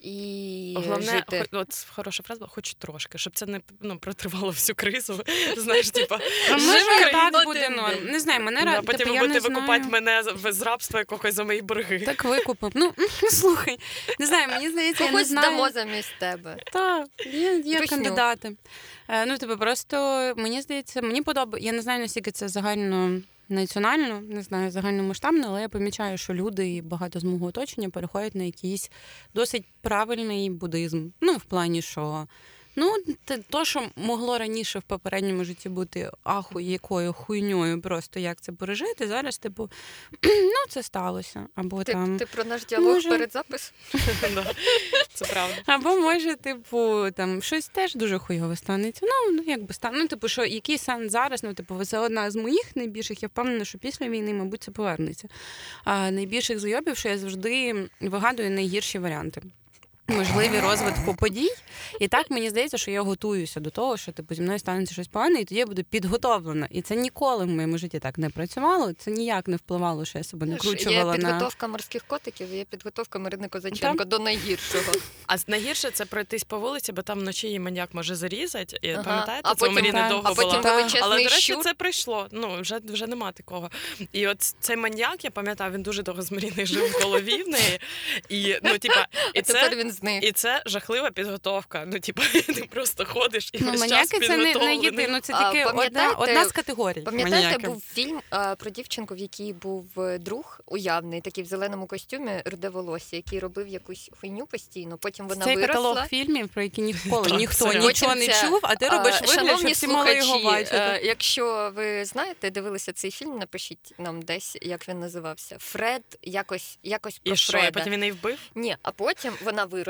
S3: і
S2: Головне,
S3: жити.
S2: от хороша фраза, хоч трошки, щоб це не ну, протривало всю кризу. <laughs> Знаєш, типа
S1: може так буде норм. Не знаю, мене да,
S2: Потім
S1: типу,
S2: ви будете викупати мене з рабства якогось за мої борги.
S1: Так викупив. Ну <laughs> слухай, не знаю, мені здається, я не знаю.
S3: дамо замість тебе.
S1: Так, є, є кандидати. Е, ну, типу, просто мені здається, мені подобається. Я не знаю, наскільки це загально національно, не знаю, загальномасштабно, але я помічаю, що люди і багато з мого оточення переходять на якийсь досить правильний буддизм. Ну, в плані, що Ну, те, то, що могло раніше в попередньому житті бути аху, якою хуйньою, просто як це пережити. Зараз, типу, <clears throat> ну це сталося. Або
S3: ти,
S1: там
S3: ти про наш діалог може... перед записом? <laughs>
S2: Це правда.
S1: Або може, типу, там щось теж дуже хуйове станеться. Ну, ну якби стане. Ну, типу, що який сенс зараз? Ну, типу, це одна з моїх найбільших. Я впевнена, що після війни, мабуть, це повернеться. А найбільших зайобів, що я завжди вигадую найгірші варіанти можливі розвитку подій. І так мені здається, що я готуюся до того, що типу зі мною станеться щось погане, і тоді я буду підготовлена. І це ніколи в моєму житті так не працювало. Це ніяк не впливало, що я себе не кручувала.
S3: Є підготовка на... морських котиків, є підготовка Марини Козаченко Там? до найгіршого.
S2: А найгірше це пройтись по вулиці, бо там вночі її маньяк може зарізати. І, ага. Пам'ятаєте, а це у Маріни довго
S3: а потім
S2: була. Але до речі, це прийшло. Ну вже вже нема такого. І от цей маньяк, я пам'ятаю, він дуже довго з Маріною жив в голові в неї. І ну, типа, і це тепер
S3: він з.
S2: І це жахлива підготовка. Ну, типу, <laughs> ти просто ходиш і ну, весь час
S1: це не, не єдине, це тільки одна, одна з категорій.
S3: Пам'ятаєте,
S1: маніяки?
S3: був фільм а, про дівчинку, в якій був е, друг уявний, такий в зеленому костюмі, руде волосся, який робив якусь хуйню постійно. Потім вона
S1: це
S3: виросла.
S1: каталог фільмів, про які ніколи ніхто нічого не чув, а ти робиш вигляд, що всі мали його бачити. Е,
S3: якщо ви знаєте, дивилися цей фільм, напишіть нам десь, як він називався. Фред якось якось про
S2: і що, потім він її вбив?
S3: Ні, а потім вона виросла.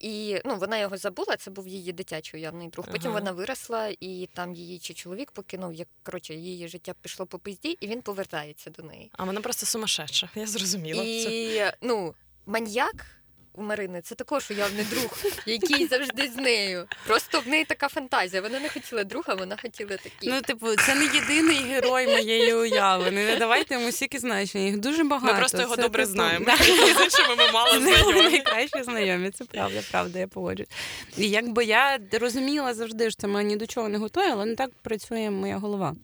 S3: І ну, вона його забула, це був її дитячий уявний друг. Потім ага. вона виросла, і там її чи чоловік покинув, як коротше, її життя пішло по пизді, і він повертається до неї.
S2: А вона просто сумасшедша, я зрозуміла.
S3: І це. ну, маньяк у Марини це також уявний друг, який завжди з нею. Просто в неї така фантазія. Вона не хотіла друга, вона хотіла такі.
S1: Ну, типу, це не єдиний герой моєї уяви. Не давайте йому стільки значення. Їх дуже багато.
S2: Ми просто його
S1: це,
S2: добре
S1: типу,
S2: знаємо. Да. І з іншими ми мало знайомі.
S1: найкраще знайомі. Це правда, правда, я погоджуюсь. І якби я розуміла завжди, що це мене ні до чого не готує, але не так працює моя голова.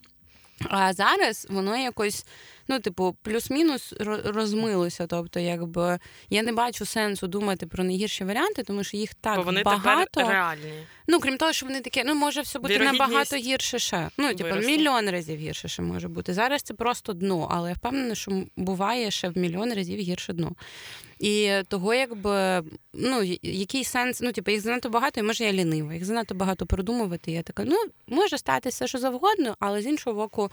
S1: А зараз воно якось ну, типу, плюс-мінус розмилося. Тобто, якби я не бачу сенсу думати про найгірші варіанти, тому що їх так
S2: Бо вони
S1: багато.
S2: Тепер реальні.
S1: Ну, крім того, що вони такі, ну може все бути набагато гірше ще. Ну, типу, мільйон разів гірше ще може бути. Зараз це просто дно, але я впевнена, що буває ще в мільйон разів гірше дно. І того, якби ну який сенс, ну типу, їх занадто багато, і може я лінива, їх занадто багато продумувати. Я така, ну може статися що завгодно, але з іншого боку,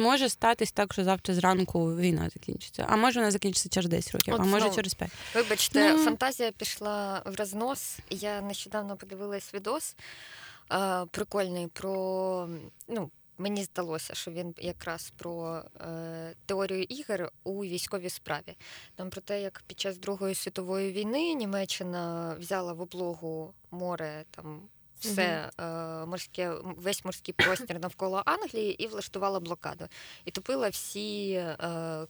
S1: може статись так, що завтра зранку війна закінчиться. А може вона закінчиться через 10 років, От, а може ну, через 5.
S3: Вибачте, ну... фантазія пішла в рознос. Я нещодавно подивилась відос е, прикольний про ну. Мені здалося, що він якраз про е, теорію ігор у військовій справі. Там про те, як під час Другої світової війни Німеччина взяла в облогу море там все е, морське, весь морський простір навколо Англії і влаштувала блокаду. І топила всі е,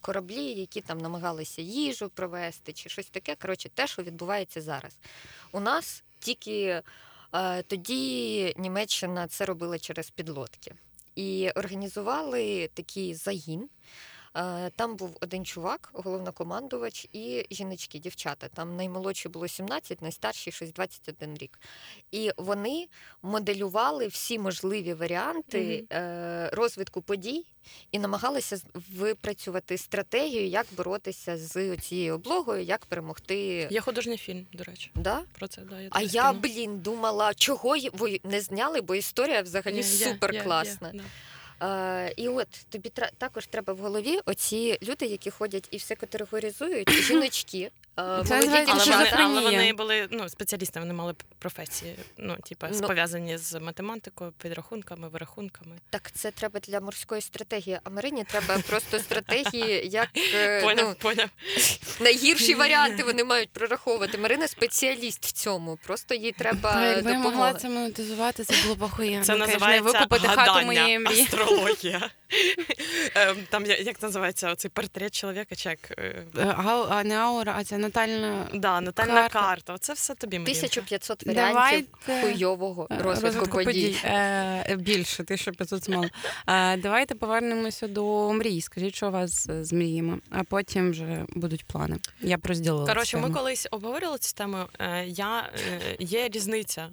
S3: кораблі, які там намагалися їжу провести чи щось таке. Коротше, те, що відбувається зараз. У нас тільки е, тоді Німеччина це робила через підлодки. І організували такий загін. Е, там був один чувак, головнокомандувач, і жіночки, дівчата. Там наймолодші було 17, найстарші щось 21 рік. І вони моделювали всі можливі варіанти mm-hmm. розвитку подій і намагалися випрацювати стратегію, як боротися з цією облогою, як перемогти.
S2: Є художній фільм, до речі.
S3: Да?
S2: Про це да.
S3: Я а я, блін, думала, чого ви не зняли, бо історія взагалі yeah, супер yeah, класна. Yeah, Е, І от тобі також треба в голові оці люди, які ходять і все категоризують, <coughs> жіночки.
S2: Е, це молоді але, вони, але вони були ну, спеціалістами, вони мали професії, ну, типу, ну, пов'язані з математикою, підрахунками, вирахунками.
S3: Так, це треба для морської стратегії. А Марині треба просто стратегії, як е, <laughs>
S2: поняв, ну, поняв. <laughs>
S3: найгірші варіанти <laughs> вони мають прораховувати. Марина спеціаліст в цьому. Просто їй треба.
S1: Якби я могла це монетизувати, це було б охуєнно.
S2: Це називається викупити хату моєї мрії. Астрологія. Ем, там як називається оцей портрет чоловіка, чи як?
S1: Е, а не аура, а це натальна
S2: да, натальна карта. карта. Це все тобі
S3: 1500 варіантів Давайте... хуйового е, розвитку подій. подій.
S1: Е, Більше 1500 смол. Е, Давайте повернемося до мрій. Скажіть, що у вас з мріями, а потім вже будуть плани. Я розділила.
S2: Коротше, ми колись обговорювали цю тему. Е, я, Є різниця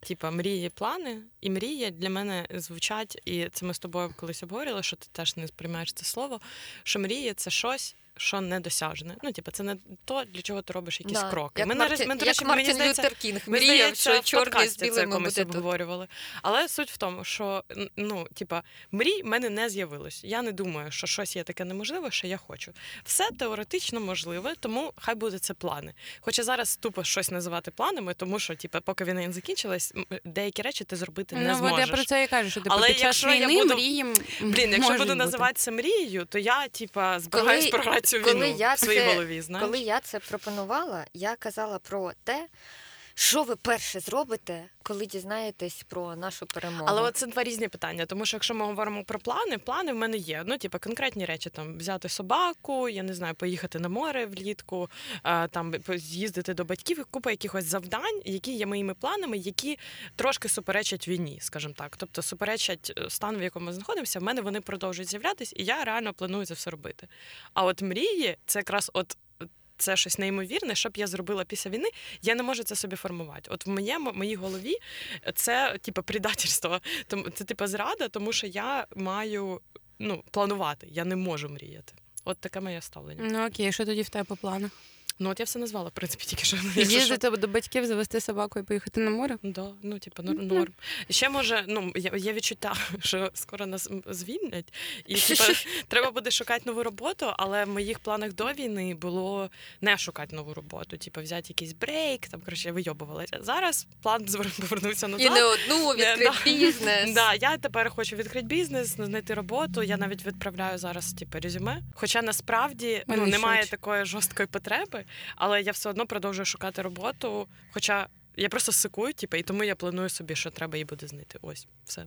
S2: Типа мрії, плани і мрії для мене звучать, і це ми з тобою колись обговорювали, що ти теж не сприймаєш це слово. Що мрії це щось, що недосяжне. Ну, типу, це не то, для чого ти робиш якісь да. кроки.
S3: Як ми Марти... ми, як мені здається, Лютер Кінг мріяв, що чорний з білими
S2: комусь обговорювали. Але суть в тому, що ну, типа, мрій в мене не з'явилось. Я не думаю, що щось є таке неможливе, що я хочу. Все теоретично можливе, тому хай буде це плани. Хоча зараз тупо щось називати планами, тому що, типу, поки війна не закінчилась, деякі речі ти зробити не ну, зможеш.
S1: Я про це і кажу, що типу, Але під час війни я буду... мрії
S2: Блін, якщо буду називати це мрією, то я, типа, збираюсь програти цю війну коли я в своїй
S3: це,
S2: голові. знаєш?
S3: Коли я це пропонувала, я казала про те, що ви перше зробите, коли дізнаєтесь про нашу перемогу?
S2: Але це два різні питання. Тому що якщо ми говоримо про плани, плани в мене є. Ну, типу, конкретні речі там взяти собаку, я не знаю, поїхати на море влітку, там з'їздити до батьків, купа якихось завдань, які є моїми планами, які трошки суперечать війні, скажімо так. Тобто суперечать е, стану, в якому ми знаходимося, в мене вони продовжують з'являтися, і я реально планую це все робити. А от мрії це якраз от це щось неймовірне, що б я зробила після війни, я не можу це собі формувати. От в моєму моїй голові це типу, предательство, це типу зрада, тому що я маю ну, планувати, я не можу мріяти. От таке моє ставлення.
S1: Ну окей, що тоді в тебе по планах?
S2: Ну, от я все назвала, в принципі, тільки що. <laughs>
S1: Їздити до батьків, завести собаку і поїхати на море?
S2: Да, ну, типу, норм. Ще може, ну, є відчуття, <laughs> що скоро нас звільнять, і типу, <laughs> треба буде шукати нову роботу, але в моїх планах до війни було не шукати нову роботу, типу, взяти якийсь брейк, там, коротше, вийобувалася. Зараз план повернувся назад.
S3: І не одну відкрити бізнес.
S2: Да, Я тепер хочу відкрити бізнес, знайти роботу. Я навіть відправляю зараз, типу, резюме. Хоча насправді ну, немає такої жорсткої потреби але я все одно продовжую шукати роботу. Хоча я просто сикую, типу, і тому я планую собі, що треба її буде знайти. Ось все.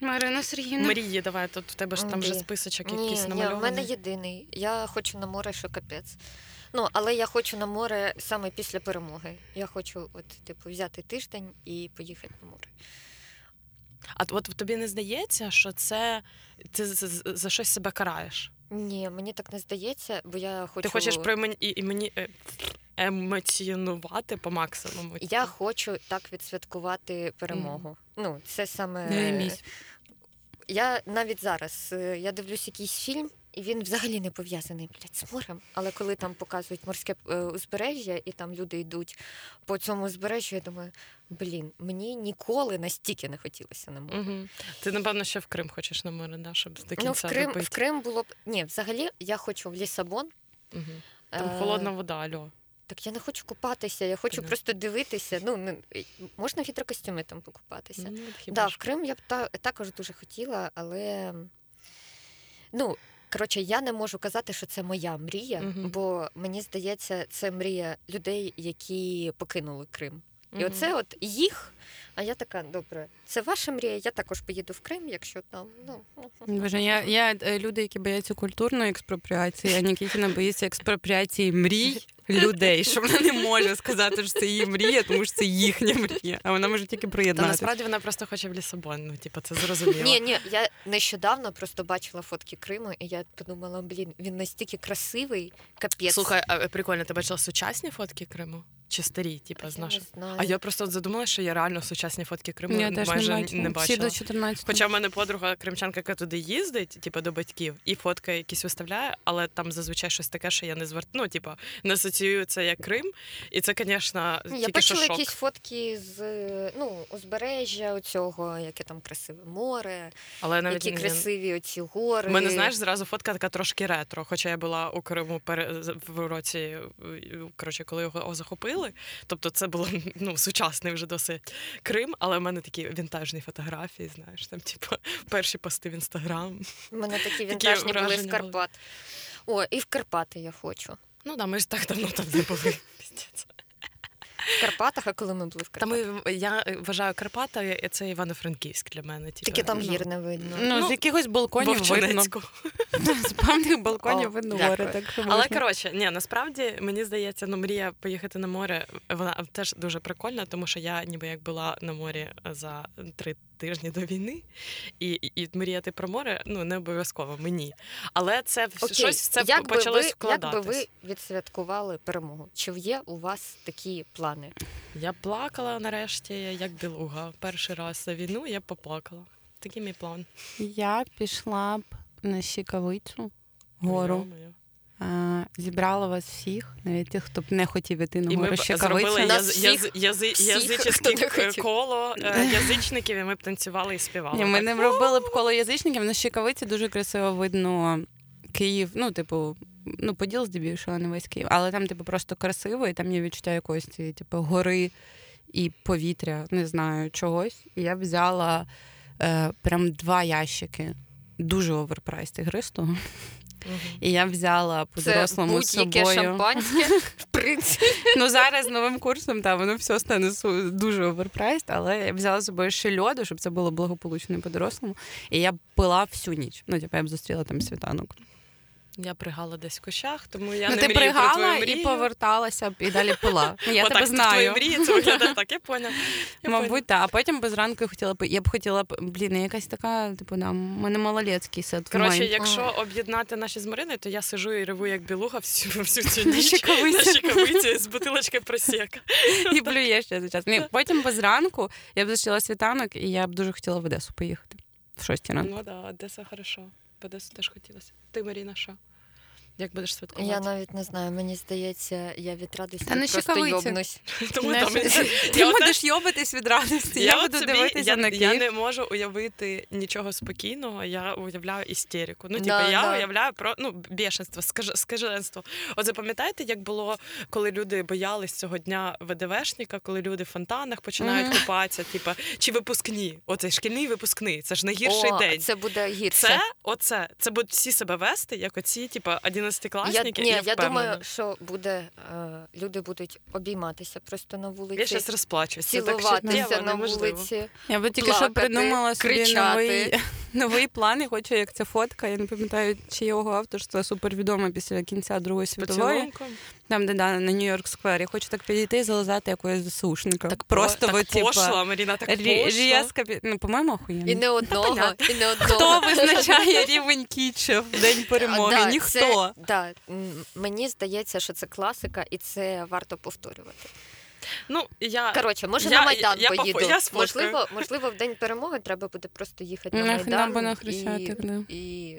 S1: Марина Сергійовна.
S2: Мрії, давай, тут в тебе ж там вже списочок
S3: ні,
S2: якийсь намальований.
S3: Ні, в мене єдиний. Я хочу на море, що капець. Ну, але я хочу на море саме після перемоги. Я хочу, от, типу, взяти тиждень і поїхати на море.
S2: А от тобі не здається, що це ти за, за щось себе караєш?
S3: Ні, мені так не здається, бо я хочу.
S2: Ти хочеш про мені і мені е, емоціонувати по максимуму.
S3: Я хочу так відсвяткувати перемогу. Mm. Ну, це саме.
S1: Не Я
S3: навіть зараз е, я дивлюсь якийсь фільм. І він взагалі не пов'язаний блядь, з морем. Але коли там показують морське е, узбережжя, і там люди йдуть по цьому узбережжю, я думаю, блін, мені ніколи настільки не хотілося на море.
S2: Угу. Ти, напевно, ще в Крим хочеш на море, да, щоб до кінця
S3: Ну, в Крим,
S2: добити.
S3: в Крим було б. Ні, взагалі я хочу в Лісабон.
S2: Угу. Там
S3: Е,
S2: холодна вода, альо.
S3: Так я не хочу купатися, я хочу
S2: Понятно.
S3: просто дивитися. Ну, не- можна в гідрокостюмі там покупатися.
S2: Ну, хіба
S3: Да, в Крим я б та, також дуже хотіла, але ну, коротше, я не можу казати, що це моя мрія,
S2: Мгм.
S3: бо мені здається, це мрія людей, які покинули Крим. І
S2: Мгм.
S3: оце от їх. А я така, добре, це ваша мрія, я також поїду в Крим, якщо там. Ну,
S1: Боже, я, я е, люди, які бояться культурної експропріації, а Нікітіна боїться експропріації мрій людей, що вона не може сказати, що це її мрія, тому що це їхня мрія, а вона може тільки
S2: Та
S1: приєднатися.
S2: насправді вона просто хоче в Лісабон, ну, типу, це зрозуміло.
S3: Ні, ні, я нещодавно просто бачила фотки Криму, і я подумала, блін, він настільки красивий, капець.
S2: Слухай, а прикольно, ти бачила сучасні фотки Криму? Чи старі, типу, з
S3: знаю.
S2: А я просто задумала, що я реально сучасні фотки Криму
S1: Я теж
S2: майже
S1: не бачила. Всі до 14.
S2: Хоча в мене подруга кримчанка, яка туди їздить, типу до батьків, і фотки якісь виставляє, але там зазвичай щось таке, що я не звер... ну, типу, не асоціюю це як Крим. І це, звісно,
S3: Я
S2: тільки що
S3: бачила
S2: шок.
S3: якісь фотки з ну, узбережжя оцього, яке там красиве море,
S2: Але навіть
S3: які
S2: не-
S3: красиві оці гори.
S2: У мене, знаєш, зразу фотка така трошки ретро. Хоча я була у Криму пере... з- в році, коротше, коли його захопили. Тобто це було ну, сучасний вже досить Крим, але в мене такі вінтажні фотографії, знаєш, там, типу, перші пости в інстаграм.
S3: У мене такі вінтажні були з
S2: Карпат. були.
S3: О, і в Карпати я хочу.
S2: Ну да, ми ж так давно там не були. <laughs>
S3: В Карпатах, а коли ми були в
S2: Та
S3: Карпатах?
S2: ми я вважаю Карпата, і це Івано-Франківськ для мене. Тільки,
S3: Тільки там
S2: ну,
S3: гір не видно.
S1: Ну,
S2: Ну,
S1: з якихось балконів видно. <laughs> З певних
S3: О,
S1: балконів видно море. Так
S2: Але коротше, ні, насправді мені здається, ну мрія поїхати на море, вона теж дуже прикольна, тому що я ніби як була на морі за три тижні до війни, і, і, і мріяти про море ну не обов'язково мені. Але це
S3: Окей,
S2: щось це
S3: як би
S2: почалось
S3: ви, як би ви відсвяткували перемогу? Чи є у вас такі плани?
S2: Я плакала нарешті, як білуга. Перший раз за війну я поплакала. Такий мій план.
S1: Я пішла б на Щекавицю гору.
S2: Йо-моє.
S1: А, зібрала вас всіх, навіть тих, хто б не хотів іти на
S2: І ми
S1: гору
S2: б зробили
S3: Нас
S2: яз, яз,
S3: всіх,
S2: язичне коло е, <laughs> язичників, і ми б танцювали і співали.
S1: Ні, ми
S2: Так.
S1: не робили б коло язичників, на Щекавиці дуже красиво видно Київ, ну, типу, ну, поділ здебільшого, не весь Київ, але там, типу, просто красиво, і там є відчуття якоїсь, цієї, типу, гори і повітря, не знаю, чогось. І я взяла е, прям два ящики. Дуже overpriced ігристого.
S2: Мгм.
S1: І я взяла по дорослому з собою.
S3: шампанське, в принципі.
S1: Ну зараз з новим курсом там воно все стане дуже overpriced, але я взяла з собою ще льоду, щоб це було благополучно по-дорослому. І я пила всю ніч. Ну, типу, я б зустріла там світанок.
S2: Я б ригала десь в кущах, тому я
S1: ну,
S2: не
S1: ти
S2: мрію про
S1: ригала
S2: твою
S1: і поверталася б і далі пила. Ну, Я тебе
S2: твоїй
S1: знаю.
S2: мрії це виглядає <laughs> так, я поняла.
S1: Мабуть, так. А потім би зранку хотіла б. Я б хотіла б, блін, якась така, типу, да, в мене малолетський сет.
S2: Коротше, якщо об'єднати наші з Мариною, то я сижу і реву як білуга всю, всю цю ніч на щекавиці з бутилочкою просека.
S1: і плюєш ще за час. Ні, потім би зранку я б зустріла світанок, і я б дуже хотіла в Одесу поїхати. В шостій ранку.
S2: Ну да, Одеса хорошо. pada su taškutylas. Tai Marina Šo. Як будеш святкувати?
S3: Я навіть не знаю, мені здається, я від радості
S1: Та не
S3: просто йобнусь. <laughs>
S2: Тому там,
S1: Ти
S2: я
S1: будеш йобатись від радості. Я,
S2: от
S1: буду
S2: собі-
S1: дивитися
S2: я,
S1: на
S2: я не можу уявити нічого спокійного, я уявляю істерику. Ну, типу,
S3: Да,
S2: я
S3: да.
S2: уявляю про ну, бешенство, скаж, скаженство. От запам'ятаєте, як було, коли люди боялись цього дня ВДВшника, коли люди в фонтанах починають
S1: Мгм.
S2: купатися, типу, чи випускні? Оцей шкільний випускний, це ж найгірший
S3: О,
S2: день.
S3: Це буде гірше.
S2: Це оце, це будуть всі себе вести, як оці, типу,
S3: я, ні,
S2: я,
S3: я думаю, що буде е, люди будуть обійматися просто на вулиці,
S2: Я зараз розплачуся.
S3: Цілуватися
S2: так
S3: на
S2: неможливо.
S3: вулиці.
S1: Я би тільки що придумала собі
S3: кричати.
S1: новий, <laughs> новий план і хочу, як ця фотка. Я не пам'ятаю, чи його авторство супервідоме після кінця Другої світової.
S2: Поцілунком.
S1: Там, де да, на Нью-Йорк Сквер. Я хочу так підійти і залазати якогось ЗСУшника.
S2: Так
S1: Просто
S2: так
S1: ви, типа,
S2: пошло, Маріна, так
S1: рі-
S2: пошло.
S1: різко пі- Ну, по-моєму, охуєнно.
S3: І не одного, і не одного.
S1: Хто визначає рівень кітча в день перемоги?
S3: Да,
S1: Ніхто.
S3: Це, да, м, мені здається, що це класика, і це варто повторювати.
S2: Ну, я...
S3: Коротше, може
S2: Я-
S3: на Майдан
S2: я
S3: поїду.
S2: я сфоткаю.
S3: можливо, можливо, в день перемоги треба буде просто їхати на Майдан
S1: або на
S3: і,
S1: Хрещатик, да.
S3: і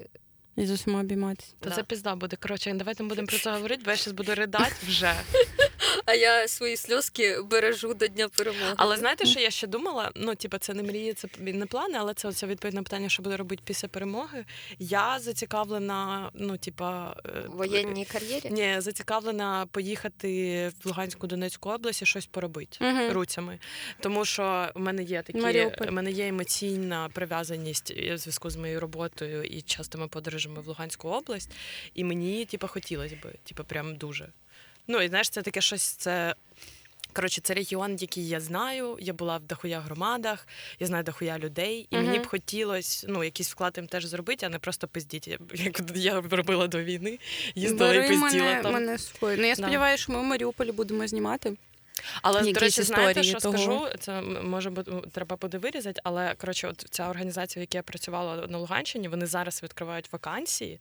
S1: і з усіма обійматися.
S2: Та да. це пізда буде. Коротше, давайте не будемо про це говорити, бо я зараз буду ридати вже. <laughs> <laughs>
S3: А я свої сльозки бережу до Дня перемоги.
S2: Але знаєте, що я ще думала? Ну, типу, це не мрії, це не плани, але це оце відповідь на питання, що буде робити після перемоги. Я зацікавлена, ну, типа.
S3: Е, воєнній кар'єрі?
S2: Ні, зацікавлена поїхати в Луганську Донецьку область і щось поробити угу. руцями. Тому що в мене є такі в мене є емоційна прив'язаність в зв'язку з моєю роботою і частими подорожами в Луганську область. І мені, типу, хотілося б, типу, прям дуже. Ну, і знаєш, це таке щось. Це коротше, це регіон, який я знаю. Я була в дохуя громадах, я знаю дохуя людей, і uh-huh. мені б хотілося ну, якийсь вклад їм теж зробити, а не просто пиздіти. <laughs> Як я робила до війни, їздила Бери і пизділа
S1: мене,
S2: там.
S1: Мене Ну, я сподіваюся, що ми в Маріуполі будемо знімати.
S2: Але до речі, знаєте, що того? скажу? Це може бути треба буде вирізати, але коротше, от ця організація, в якій я працювала на Луганщині, вони зараз відкривають вакансії.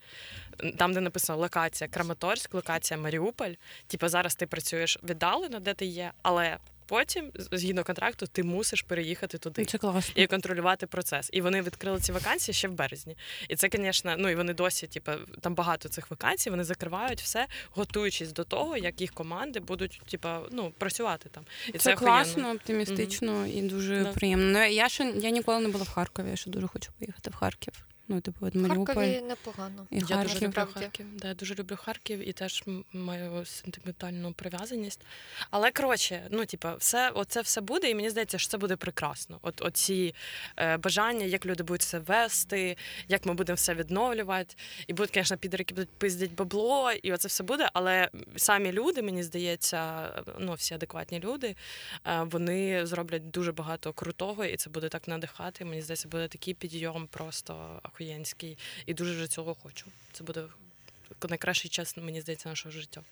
S2: Там, де написано локація Краматорськ, локація Маріуполь. Типу зараз ти працюєш віддалено, де ти є, але потім, згідно контракту, ти мусиш переїхати туди
S1: це класно.
S2: і контролювати процес. І вони відкрили ці вакансії ще в березні. І це, звісно, ну і вони досі, типу, там багато цих вакансій, вони закривають все, готуючись до того, як їх команди будуть, типу, ну, працювати там. І
S1: Це, це класно, оптимістично mm-hmm. і дуже да. приємно. Ну, я ще я ніколи не була в Харкові. Я ще дуже хочу поїхати в Харків. Ну, типу, от Маріуполь.
S3: Харкові непогано.
S1: І я
S2: Харків. дуже люблю Харків. Да, я дуже люблю Харків і теж маю сентиментальну прив'язаність. Але коротше, ну типу, все, оце все буде, і мені здається, що це буде прекрасно. От оці е, бажання, як люди будуть все вести, як ми будемо все відновлювати. І будуть, звісно, підери, які будуть пиздять бабло, і оце все буде. Але самі люди, мені здається, ну всі адекватні люди, е, вони зроблять дуже багато крутого, і це буде так надихати. Мені здається, буде такий підйом просто охуєнський. І дуже вже цього хочу. Це буде найкращий час, мені здається, нашого життя.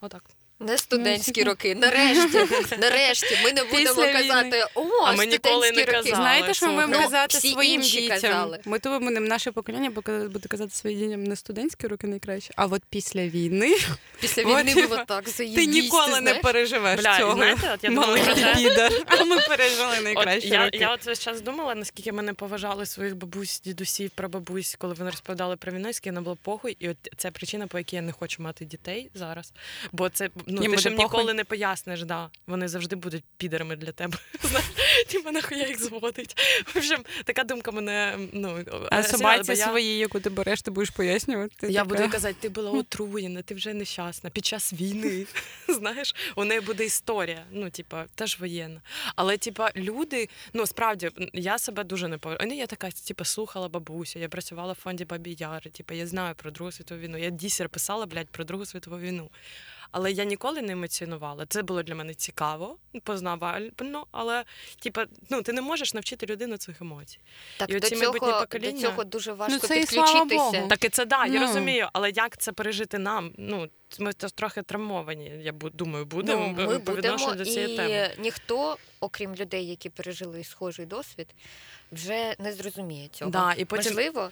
S2: Отак.
S3: Не студентські ну, роки. Нарешті, <laughs> нарешті, ми не будемо казати о, а ми ніколи не казали.
S1: Знаєте, що ми будемо казати своїм дітям? Казали. Ми то будемо наше покоління буде казати своїм дітям не студентські роки найкраще, а от після війни.
S3: Після <laughs> війни було так заїбісь,
S1: Ти ніколи не переживеш
S2: Бля,
S1: цього.
S2: Знаєте, от я думала,
S1: підар. <laughs> А ми пережили найкраще.
S2: Я я от весь час думала, наскільки мене поважали своїх бабусь, дідусів, прабабусь, коли вони розповідали про війну, скільки не було похуй. І от це причина, по якій я не хочу мати дітей зараз. Бо це ну ти ж їм ніколи не поясниш, да. Вони завжди будуть підерами для тебе. <laughs> Типа нахуя їх зводить. В общем, така думка мене ну
S1: а собаці свої, яку ти береш, ти будеш пояснювати.
S2: Я буду казати, ти була отруєна, ти вже нещасна під час війни. <laughs> Знаєш, у неї буде історія. Ну, типа, теж воєнна. Але, типа, люди, ну справді, я себе дуже не поважаю. Я така, типа, слухала бабусю, я працювала в фонді Бабі Яри, типа, я знаю про Другу світову війну. Я дісер писала, блядь, про Другу світову війну але я ніколи не емоціонувала. Це було для мене цікаво, познавально, але типа, ну ти не можеш навчити людину цих емоцій.
S3: Так, і до цього, покоління... до цього дуже важко ну, це
S2: підключитися. Так і це да, я ну. розумію, але як це пережити нам? Ну ми трохи травмовані. Я думаю, будемо
S3: ну, ми будемо до цієї і теми. Ніхто, окрім людей, які пережили схожий досвід, вже не зрозуміє цього.
S2: Да, і потім...
S3: Можливо,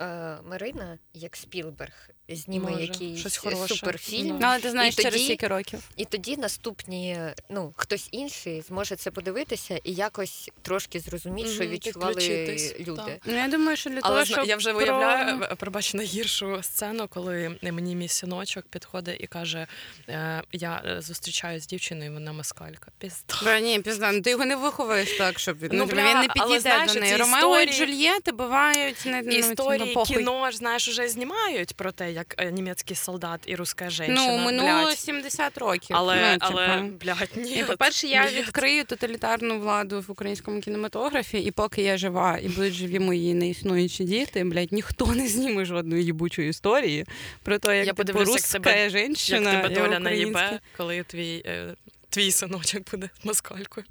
S3: е, Марина, як Спілберг, зніме Може, якийсь щось хороше. суперфільм.
S1: Ну, але ти знаєш і через тоді, скільки років.
S3: І тоді наступні, ну, хтось інший зможе це подивитися і якось трошки зрозуміти, що відчували люди.
S1: Ну, я думаю, що для того,
S2: але
S1: щоб
S2: я вже про... виявляю, пробач найгіршу сцену, коли мені мій синочок підходить і каже: «Е, я е, зустрічаюся з дівчиною, вона москалька. Пізда.
S1: Ні, пізда. Ну, ти його не виховуєш так, щоб ну, бля, він не підійде знаєш, до неї. Ромео і Джульєти бувають не
S2: ну, історії кіно ж знаєш, уже знімають про те, як е, німецький солдат і руська жінка.
S1: Ну, минуло блядь. 70 років.
S2: Але,
S1: ну,
S2: але блядь, ні. І,
S1: по-перше, я блядь. відкрию тоталітарну владу в українському кінематографі, і поки я жива і будуть живі мої неіснуючі діти, блядь, ніхто не зніме жодної їбучої історії про те, як я типу, руська жінка.
S2: Як тебе доля наїбе, коли твій, е, твій синочок буде москалькою.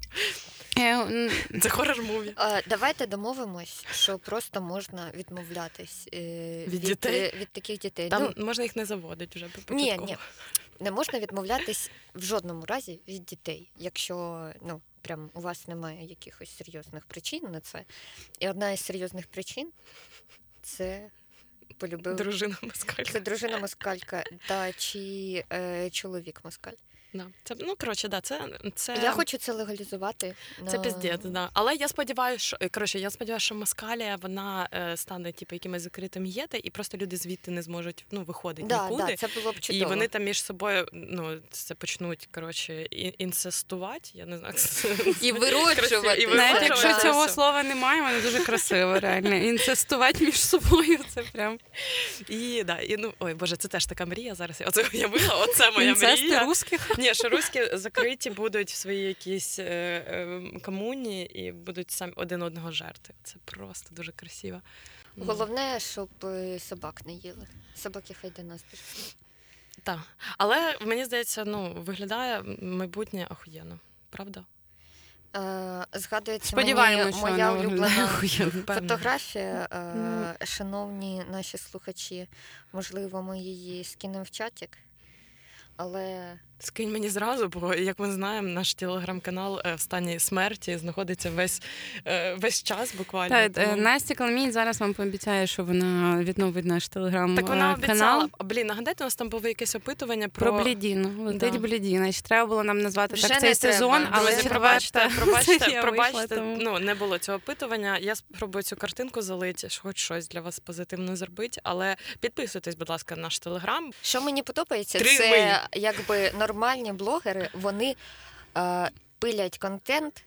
S2: Е, <laughs> Це хоррор муві.
S3: Давайте домовимось, що просто можна відмовлятись е,
S2: від, від дітей?
S3: Е, від таких дітей.
S2: Там ну, можна їх не заводити вже
S3: Ні, ні. Не можна відмовлятись в жодному разі від дітей, якщо ну прям у вас немає якихось серйозних причин на це. І одна із серйозних причин це полюбив
S2: дружина москалька.
S3: Це дружина москалька, та чи е, чоловік москаль.
S2: Да. Це ну коротше, да, це це
S3: я хочу це легалізувати.
S2: Це на... піздець, да. Але я сподіваюся, що коротше, я сподіваюся, що Москалія вона е, стане типу, якимось закритим єте, і просто люди звідти не зможуть ну виходити
S3: да,
S2: нікуди.
S3: Да, це було б чудово.
S2: І вони там між собою ну це почнуть коротше інцестувати. Я не знаю, <laughs>
S3: і вироджувати.
S1: Навіть якщо цього слова немає, воно дуже красиво. Реально інцестувати між собою. Це прям
S2: і да, і ну ой, боже, це теж така мрія. Зараз оце я вила, оце моя
S1: Інцести
S2: мрія.
S1: русських.
S2: Ні, що руські закриті будуть в своїй якійсь е, е, комуні і будуть самі один одного жерти. Це просто дуже красиво.
S3: Головне, щоб е, собак не їли. Собаки хай до нас пішли.
S2: Так. Але мені здається, ну виглядає майбутнє охуєнно, правда?
S3: Е, згадується мені моя улюблена фотографія. Е, шановні наші слухачі, можливо, ми її скинемо в чатик, але
S2: Скинь мені зразу, бо як ми знаємо, наш телеграм-канал е, в стані смерті знаходиться весь е, весь час. Буквально
S1: Так, тому... Настя Каламінь зараз вам пообіцяє, що вона відновить наш телеграм.
S2: Так вона обіцяла. Блін, нагадайте, у нас там було якесь опитування про
S1: Про Блідіну. Летить да. Блідіна. Ще треба було нам назвати
S3: Вже
S1: так цей сезон, але
S2: Друзі, пробачте, пробачте, <laughs> пробачте. Тому... Ну не було цього опитування. Я спробую цю картинку залити, хоч щось для вас позитивно зробити. Але підписуйтесь, будь ласка, на наш телеграм.
S3: Що мені подобається, Три це ми. якби нормальні блогери вони е, пилять контент.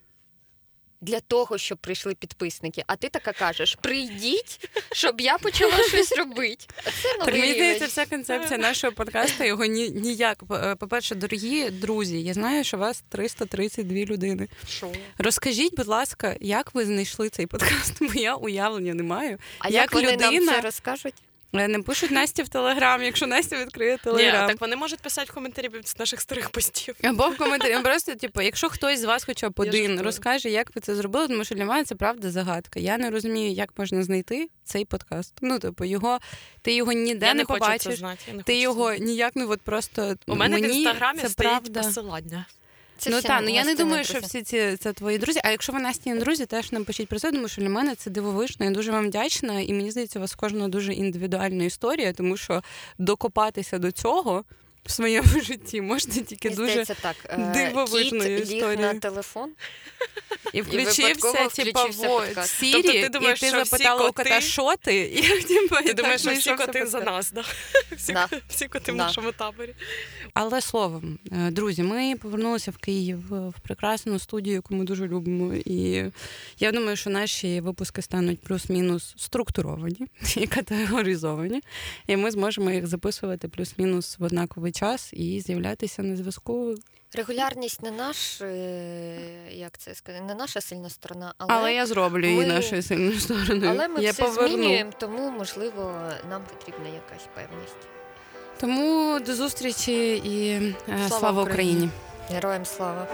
S3: Для того, щоб прийшли підписники, а ти така кажеш: прийдіть, щоб я почала щось робити. Це
S1: мені здається, вся концепція нашого подкасту його ні, ніяк. Е, по-перше, дорогі друзі, я знаю, що у вас 332 людини.
S2: Шо?
S1: Розкажіть, будь ласка, як ви знайшли цей подкаст? <laughs> Бо я уявлення не маю.
S3: А як, як вони людина... нам це розкажуть?
S1: Е, не пишуть Насті в Телеграм, якщо Настя відкриє Телеграм.
S2: Ні, Так вони можуть писати в коментарі з наших старих постів.
S1: Або в коментарі. Просто, типу, якщо хтось з вас хоча б один розкаже, як ви це зробили, тому що для мене це правда загадка. Я не розумію, як можна знайти цей подкаст. Ну, типу, його ти його ніде
S2: я
S1: не,
S2: не
S1: побачиш.
S2: Хочу це знати. Я не
S1: ти
S2: хочу
S1: його
S2: це
S1: ніяк ну от просто
S2: у мене
S1: мені
S2: в інстаграмі
S1: це
S2: стоїть
S1: правда.
S2: посилання.
S3: Це
S1: ну так, ну я не думаю,
S3: друзі.
S1: що всі ці це твої друзі. А якщо ви Настіні друзі, теж напишіть про це, тому що для мене це дивовижно. Я дуже вам вдячна, і мені здається, у вас кожного дуже індивідуальна історія, тому що докопатися до цього в своєму житті можна тільки
S3: Мені
S1: дуже
S3: так. е,
S1: дивовижною
S3: Кіт ліг
S1: історією.
S3: на телефон.
S1: І включився,
S3: випадково
S1: типа,
S3: включився подкаст.
S1: Сірі,
S2: Тобто ти думаєш,
S1: і ти
S2: що всі
S1: запитала у кота, що ти? <laughs> І, типу,
S2: Ти думаєш, що всі
S1: знайшовся
S2: коти за
S1: подкаст.
S2: нас, да? <laughs> Всі,
S3: Да.
S2: всі коти в
S3: Да.
S2: нашому таборі.
S1: Але словом, е, друзі, ми повернулися в Київ е, в прекрасну студію, яку ми дуже любимо. І я думаю, що наші випуски стануть плюс-мінус структуровані <laughs> і категоризовані. І ми зможемо їх записувати плюс-мінус в однаковий час і з'являтися на зв'язку.
S3: Регулярність не наш, е, як це сказати, не наша сильна сторона, але,
S1: Але я зроблю її
S3: ми-
S1: нашою сильною стороною.
S3: але ми
S1: я
S3: все
S1: поверну.
S3: змінюємо, тому можливо нам потрібна якась певність.
S1: Тому до зустрічі і е, слава,
S3: Слава
S1: Україні.
S3: Україні. Героям слава!